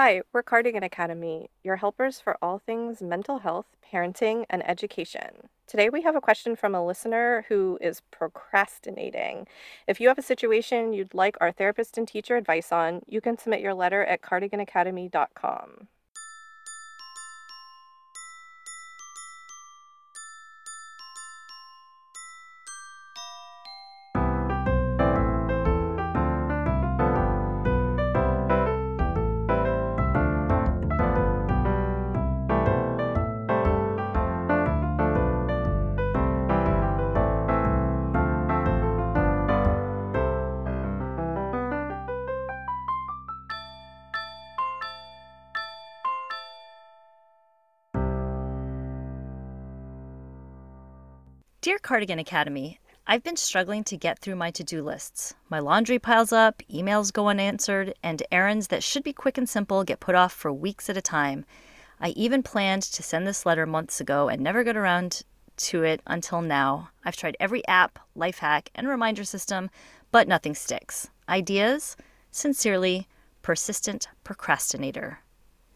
Hi, we're Cardigan Academy, your helpers for all things mental health, parenting, and education. Today we have a question from a listener who is procrastinating. If you have a situation you'd like our therapist and teacher advice on, you can submit your letter at cardiganacademy.com. Dear Cardigan Academy, I've been struggling to get through my to do lists. My laundry piles up, emails go unanswered, and errands that should be quick and simple get put off for weeks at a time. I even planned to send this letter months ago and never got around to it until now. I've tried every app, life hack, and reminder system, but nothing sticks. Ideas? Sincerely, persistent procrastinator.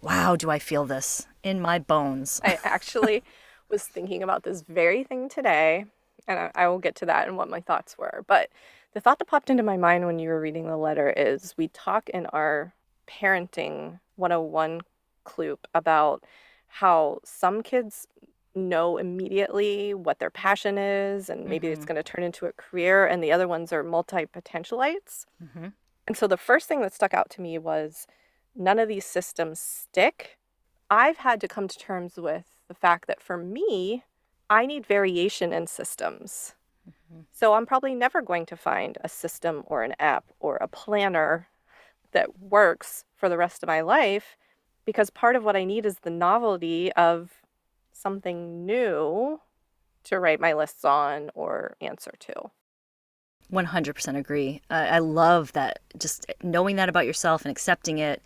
Wow, do I feel this in my bones. I actually was thinking about this very thing today, and I, I will get to that and what my thoughts were. But the thought that popped into my mind when you were reading the letter is we talk in our parenting 101 clue about how some kids know immediately what their passion is and maybe it's Mhm. going to turn into a career and the other ones are multi-potentialites hmm and so the first thing that stuck out to me was none of these systems stick i've had to come to terms with the fact that for me i need variation in systems Mhm. so i'm probably never going to find a system or an app or a planner that works for the rest of my life because part of what I need is the novelty of something new to write my lists on or answer to. 100% agree. I, I love that just knowing that about yourself and accepting it.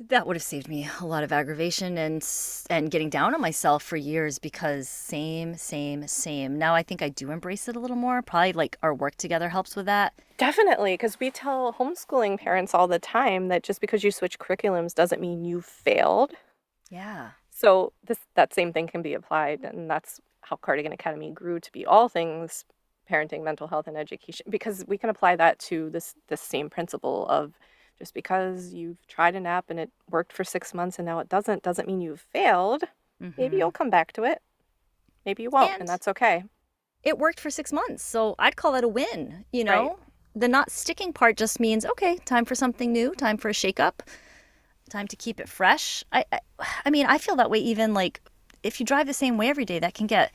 That would have saved me a lot of aggravation and and getting down on myself for years because same, same, same. Now I think I do embrace it a little more. Probably like our work together helps with that. Definitely, because we tell homeschooling parents all the time that just because you switch curriculums doesn't mean you failed. Yeah. So this that same thing can be applied, and that's how Cardigan Academy grew to be all things parenting, mental health, and education. Because we can apply that to this this same principle of just because you've tried an app and it worked for six months and now it doesn't, doesn't mean you've failed. Maybe Mhm. you'll come back to it. Maybe you won't, and And that's okay. it worked for six months. So I'd call that a win, you Right. know? The not sticking part just means, okay, time for something new, time for a shake up, time to keep it fresh. I, I, I mean, I feel that way even like if you drive the same way every day, that can get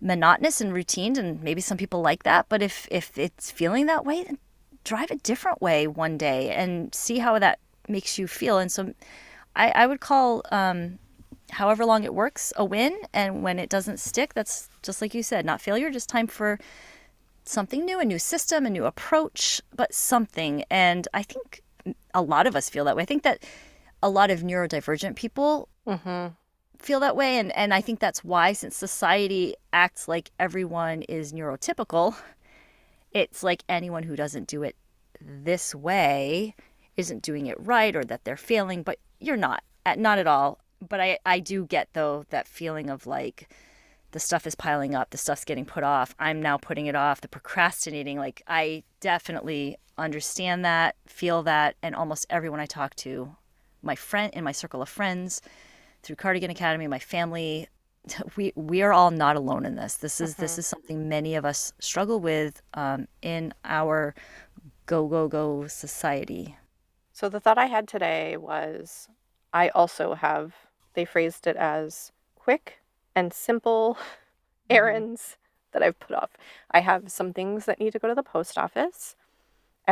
monotonous and routine, and maybe some people like that. But if, if it's feeling that way, then drive a different way one day and see how that makes you feel. And so I, I would call um, however long it works a win. And when it doesn't stick, that's just like you said, not failure, just time for something new, a new system, a new approach, but something. And I think a lot of us feel that way. I think that a lot of neurodivergent people Mm-hmm. feel that way. And, and I think that's why, since society acts like everyone is neurotypical, it's like anyone who doesn't do it this way isn't doing it right or that they're failing, but you're not, at, not at all. But I, I do get, though, that feeling of like the stuff is piling up, the stuff's getting put off. I'm now putting it off, the procrastinating. Like, I definitely understand that, feel that, and almost everyone I talk to, my friend in my circle of friends, through Cardigan Academy, my family, we we are all not alone in this. This is this is something many of us struggle with um, in our go go go society. So the thought I had today was I also have, they phrased it as quick and simple errands that I've put off. I have some things that need to go to the post office,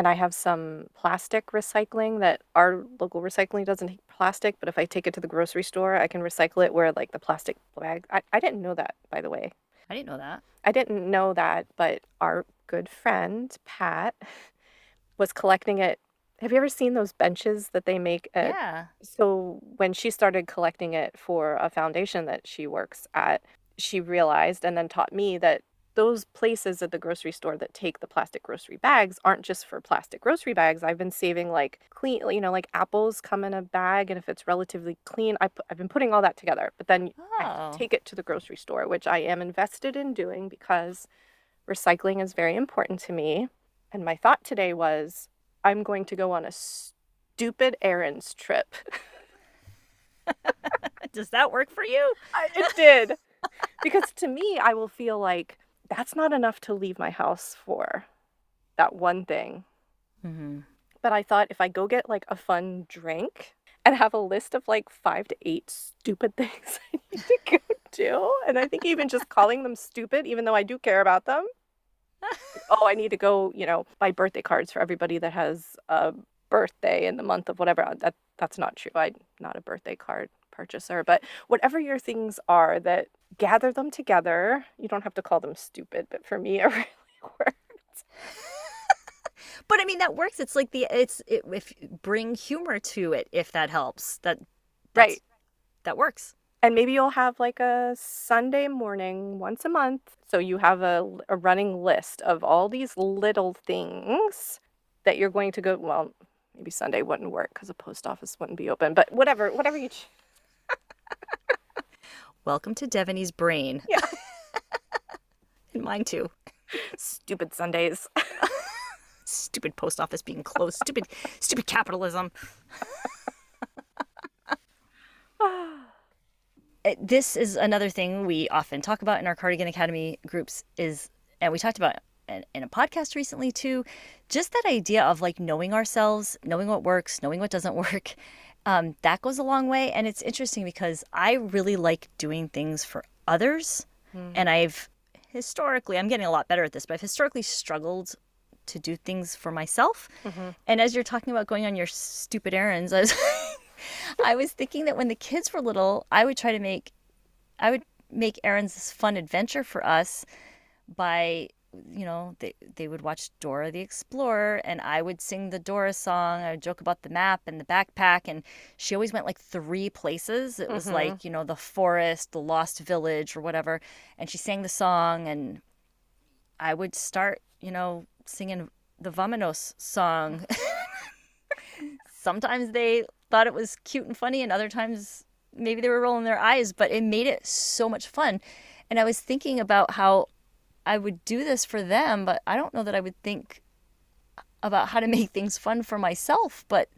and I have some plastic recycling that our local recycling doesn't take plastic, but if I take it to the grocery store, I can recycle it where like the plastic bag. I, I didn't know that, by the way. I didn't know that. I didn't know that, but our good friend Pat was collecting it. Have you ever seen those benches that they make at Yeah. so when she started collecting it for a foundation that she works at, she realized and then taught me that those places at the grocery store that take the plastic grocery bags aren't just for plastic grocery bags. I've been saving like clean, you know, like apples come in a bag, and if it's relatively clean, I have been putting all that together. But then I Oh. to take it to the grocery store, which I am invested in doing because recycling is very important to me. And my thought today was I'm going to go on a stupid errands trip. Does that work for you? I, it did. because to me, I will feel like that's not enough to leave my house for that one thing. Mm-hmm. But I thought if I go get like a fun drink and have a list of like five to eight stupid things I need to go do, and I think even just calling them stupid, even though I do care about them. oh, I need to go, you know, buy birthday cards for everybody that has a birthday in the month of whatever. That that's not true. I'm not a birthday card purchaser, but whatever your things are that gather them together. You don't have to call them stupid, but for me it really works. But I mean, that works. It's like the it's it, if bring humor to it if that helps. That that's- Right. That works. And maybe you'll have like a Sunday morning once a month. So you have a, a running list of all these little things that you're going to go. Well, maybe Sunday wouldn't work because the post office wouldn't be open, but whatever, whatever you. Welcome to Devaney's brain. Yeah. and mine too. Stupid Sundays. Stupid post office being closed. Stupid, stupid capitalism. Uh, this is another thing we often talk about in our Cardigan Academy groups is, and we talked about in a podcast recently too, just that idea of like knowing ourselves, knowing what works, knowing what doesn't work. Um, that goes a long way. And it's interesting because I really like doing things for others. And I've historically, I'm getting a lot better at this, but I've historically struggled to do things for myself. And as you're talking about going on your stupid errands, I was I was thinking that when the kids were little, I would try to make I would make errands this fun adventure for us by you know, they they would watch Dora the Explorer and I would sing the Dora song. I would joke about the map and the backpack and she always went like three places. It was Mhm. like, you know, the forest, the lost village or whatever. And she sang the song and I would start, you know, singing the Vamonos song. Sometimes they thought it was cute and funny, and other times maybe they were rolling their eyes, but it made it so much fun. And I was thinking about how I would do this for them, but I don't know that I would think about how to make things fun for myself. But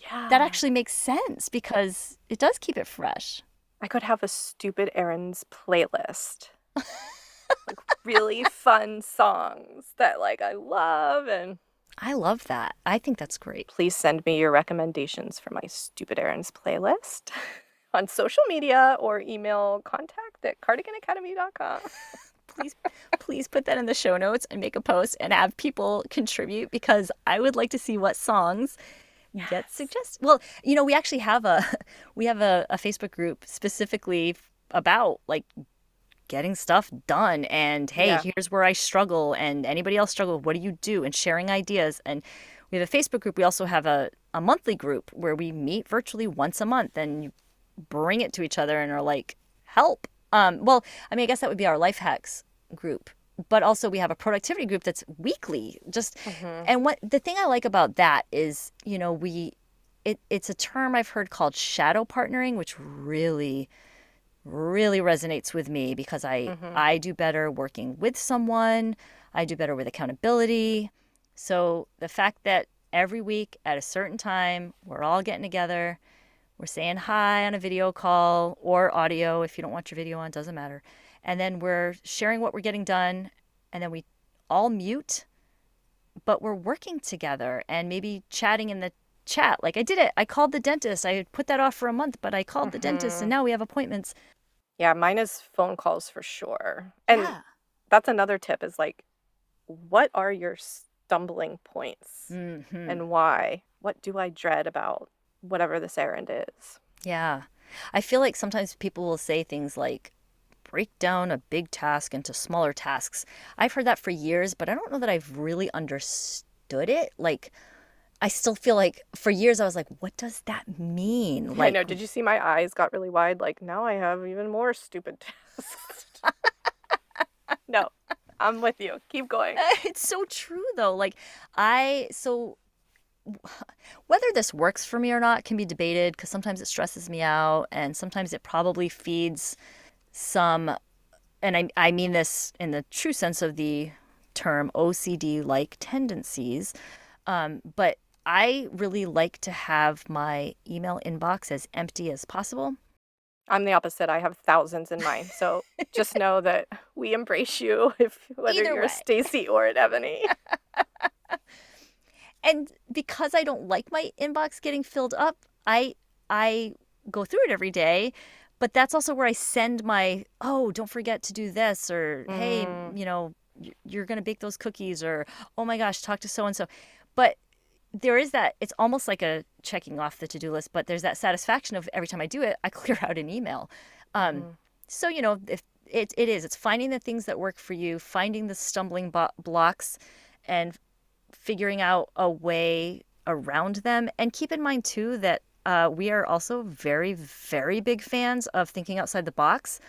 Yeah. that actually makes sense because it does keep it fresh. I could have a stupid errands playlist. like really fun songs that like I love and I love that. I think that's great. please send me your recommendations for my stupid errands playlist on social media or email contact at cardiganacademy.com. please please put that in the show notes and make a post and have people contribute because I would like to see what songs get suggested. Well, you know, we actually have a we have a, a Facebook group specifically about like getting stuff done and hey, Yeah. here's where I struggle and anybody else struggle, what do you do? And sharing ideas. And we have a Facebook group. We also have a, a monthly group where we meet virtually once a month and you bring it to each other and are like, help. Um, well, I mean, I guess that would be our life hacks group, but also we have a productivity group that's weekly. Just mm-hmm. and what the thing I like about that is, you know, we it it's a term I've heard called shadow partnering, which really really resonates with me because I mm-hmm. I do better working with someone. I do better with accountability. So the fact that every week at a certain time we're all getting together, we're saying hi on a video call or audio if you don't want your video on, doesn't matter. And then we're sharing what we're getting done and then we all mute but we're working together and maybe chatting in the chat. Like I did it. I called the dentist. I had put that off for a month, but I called the dentist and now we have appointments. Yeah, mine is phone calls for sure. And yeah. that's another tip is like what are your stumbling points hmm and why? What do I dread about whatever this errand is? Yeah. I feel like sometimes people will say things like, break down a big task into smaller tasks. I've heard that for years, but I don't know that I've really understood it. Like, I still feel like for years I was like, what does that mean? I Like, know. Did you see my eyes got really wide? Like now I have even more stupid tasks. no. I'm with you. Keep going. it's so true though. Like I so whether this works for me or not can be debated because sometimes it stresses me out and sometimes it probably feeds some and I, I mean this in the true sense of the term OCD like tendencies. Um, but I really like to have my email inbox as empty as possible. I'm the opposite. I have thousands in mine. So just know that we embrace you if whether Either you're. Stacy or Ebony. and because I don't like my inbox getting filled up, I I go through it every day. But that's also where I send my oh, don't forget to do this or hey, Mm. you know, you're gonna bake those cookies or oh my gosh, talk to so and so. But there is that it's almost like a checking off the to-do list but there's that satisfaction of every time i do it i clear out an email um, Mhm. so you know if it, it is it's finding the things that work for you finding the stumbling bo- blocks and figuring out a way around them and keep in mind too that uh, we are also very very big fans of thinking outside the box.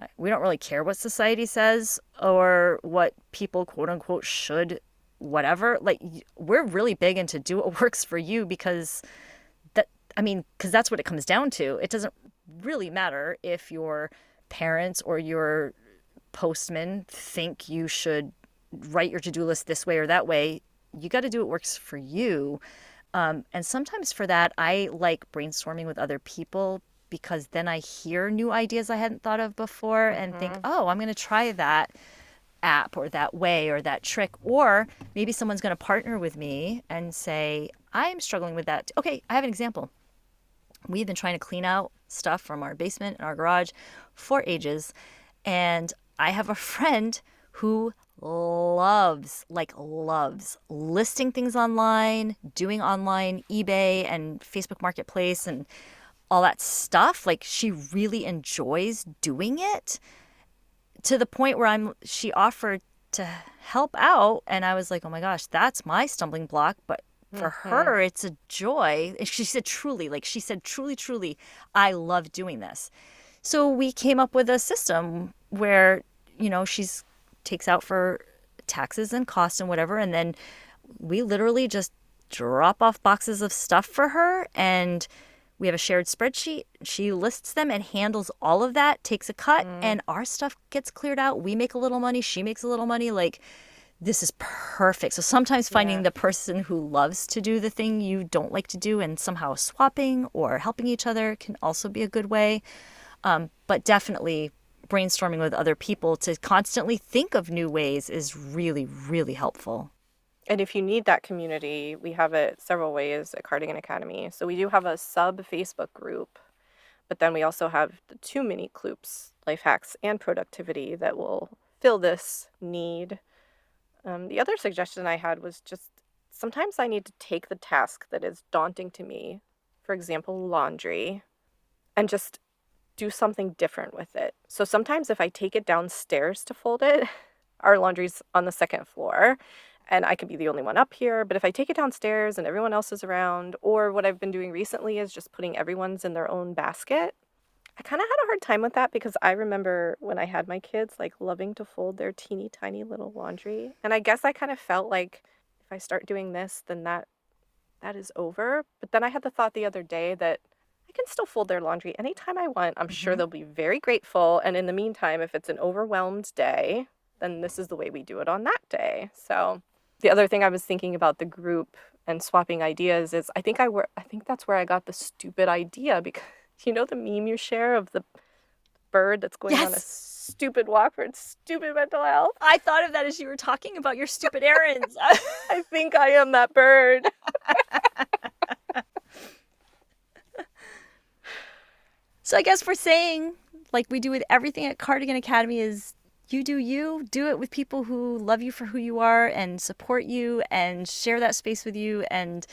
Uh, we don't really care what society says or what people quote unquote should whatever. Like we're really big into do what works for you because that i mean because that's what it comes down to. It doesn't really matter if your parents or your postman think you should write your to-do list this way or that way. You got to do what works for you um, and sometimes for that i like brainstorming with other people because then i hear new ideas i hadn't thought of before and think oh i'm going to try that app or that way or that trick. Or maybe someone's going to partner with me and say i'm struggling with that. Okay i have an example. We've been trying to clean out stuff from our basement and our garage for ages and i have a friend who loves like loves listing things online doing online ebay and facebook marketplace and all that stuff like she really enjoys doing it to the point where I'm she offered to help out and I was like, "Oh my gosh, that's my stumbling block." But for mm-hmm. her, it's a joy. She said truly, like she said truly truly, I love doing this. So we came up with a system where, you know, she's takes out for taxes and costs and whatever and then we literally just drop off boxes of stuff for her and we have a shared spreadsheet. She lists them and handles all of that, takes a cut, and our stuff gets cleared out. We make a little money, she makes a little money. Like, this is perfect. So sometimes finding Yeah. the person who loves to do the thing you don't like to do and somehow swapping or helping each other can also be a good way. Um, but definitely brainstorming with other people to constantly think of new ways is really, really helpful. And if you need that community, we have it several ways at Cardigan Academy. So we do have a sub Facebook group, but then we also have the two mini cloops, life hacks and productivity, that will fill this need. Um, the other suggestion I had was just sometimes I need to take the task that is daunting to me, for example, laundry, and just do something different with it. So sometimes if I take it downstairs to fold it, our laundry's on the second floor and I could be the only one up here. But if I take it downstairs and everyone else is around, or what I've been doing recently is just putting everyone's in their own basket, I kind of had a hard time with that because I remember when I had my kids, like loving to fold their teeny tiny little laundry. And I guess I kind of felt like if I start doing this, then that that is over. But then I had the thought the other day that can still fold their laundry anytime I want. I'm sure Mhm. they'll be very grateful. And in the meantime, if it's an overwhelmed day, then this is the way we do it on that day. So the other thing I was thinking about the group and swapping ideas is I think I were I think that's where I got the stupid idea because you know the meme you share of the bird that's going on a stupid walk for its stupid mental health. I thought of that as you were talking about your stupid errands. I think I am that bird. so I guess we're saying, like we do with everything at Cardigan Academy, is you do you, do it with people who love you for who you are and support you and share that space with you. And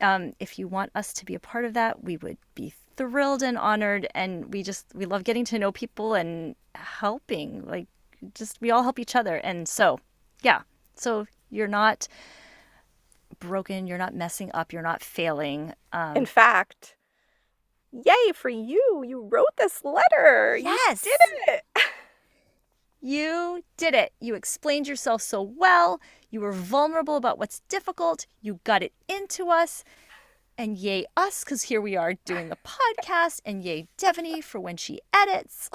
um, if you want us to be a part of that, we would be thrilled and honored. And we just we love getting to know people and helping. Like just we all help each other. And so yeah, so you're not broken, you're not messing up, you're not failing. Um, In fact, yay for you. You wrote this letter. Yes. You did it. You did it. You explained yourself so well. You were vulnerable about what's difficult. You got it into us. And yay us, because here we are doing a podcast. And yay Devaney for when she edits.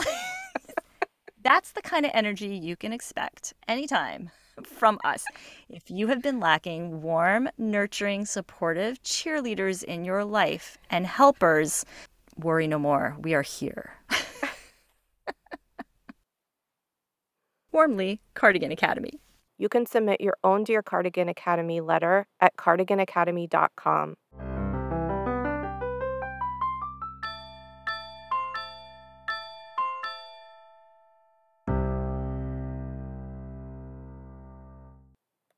That's the kind of energy you can expect anytime from us. If you have been lacking warm, nurturing, supportive cheerleaders in your life and helpers, worry no more. We are here. Warmly, Cardigan Academy. You can submit your own Dear Cardigan Academy letter at cardiganacademy.com.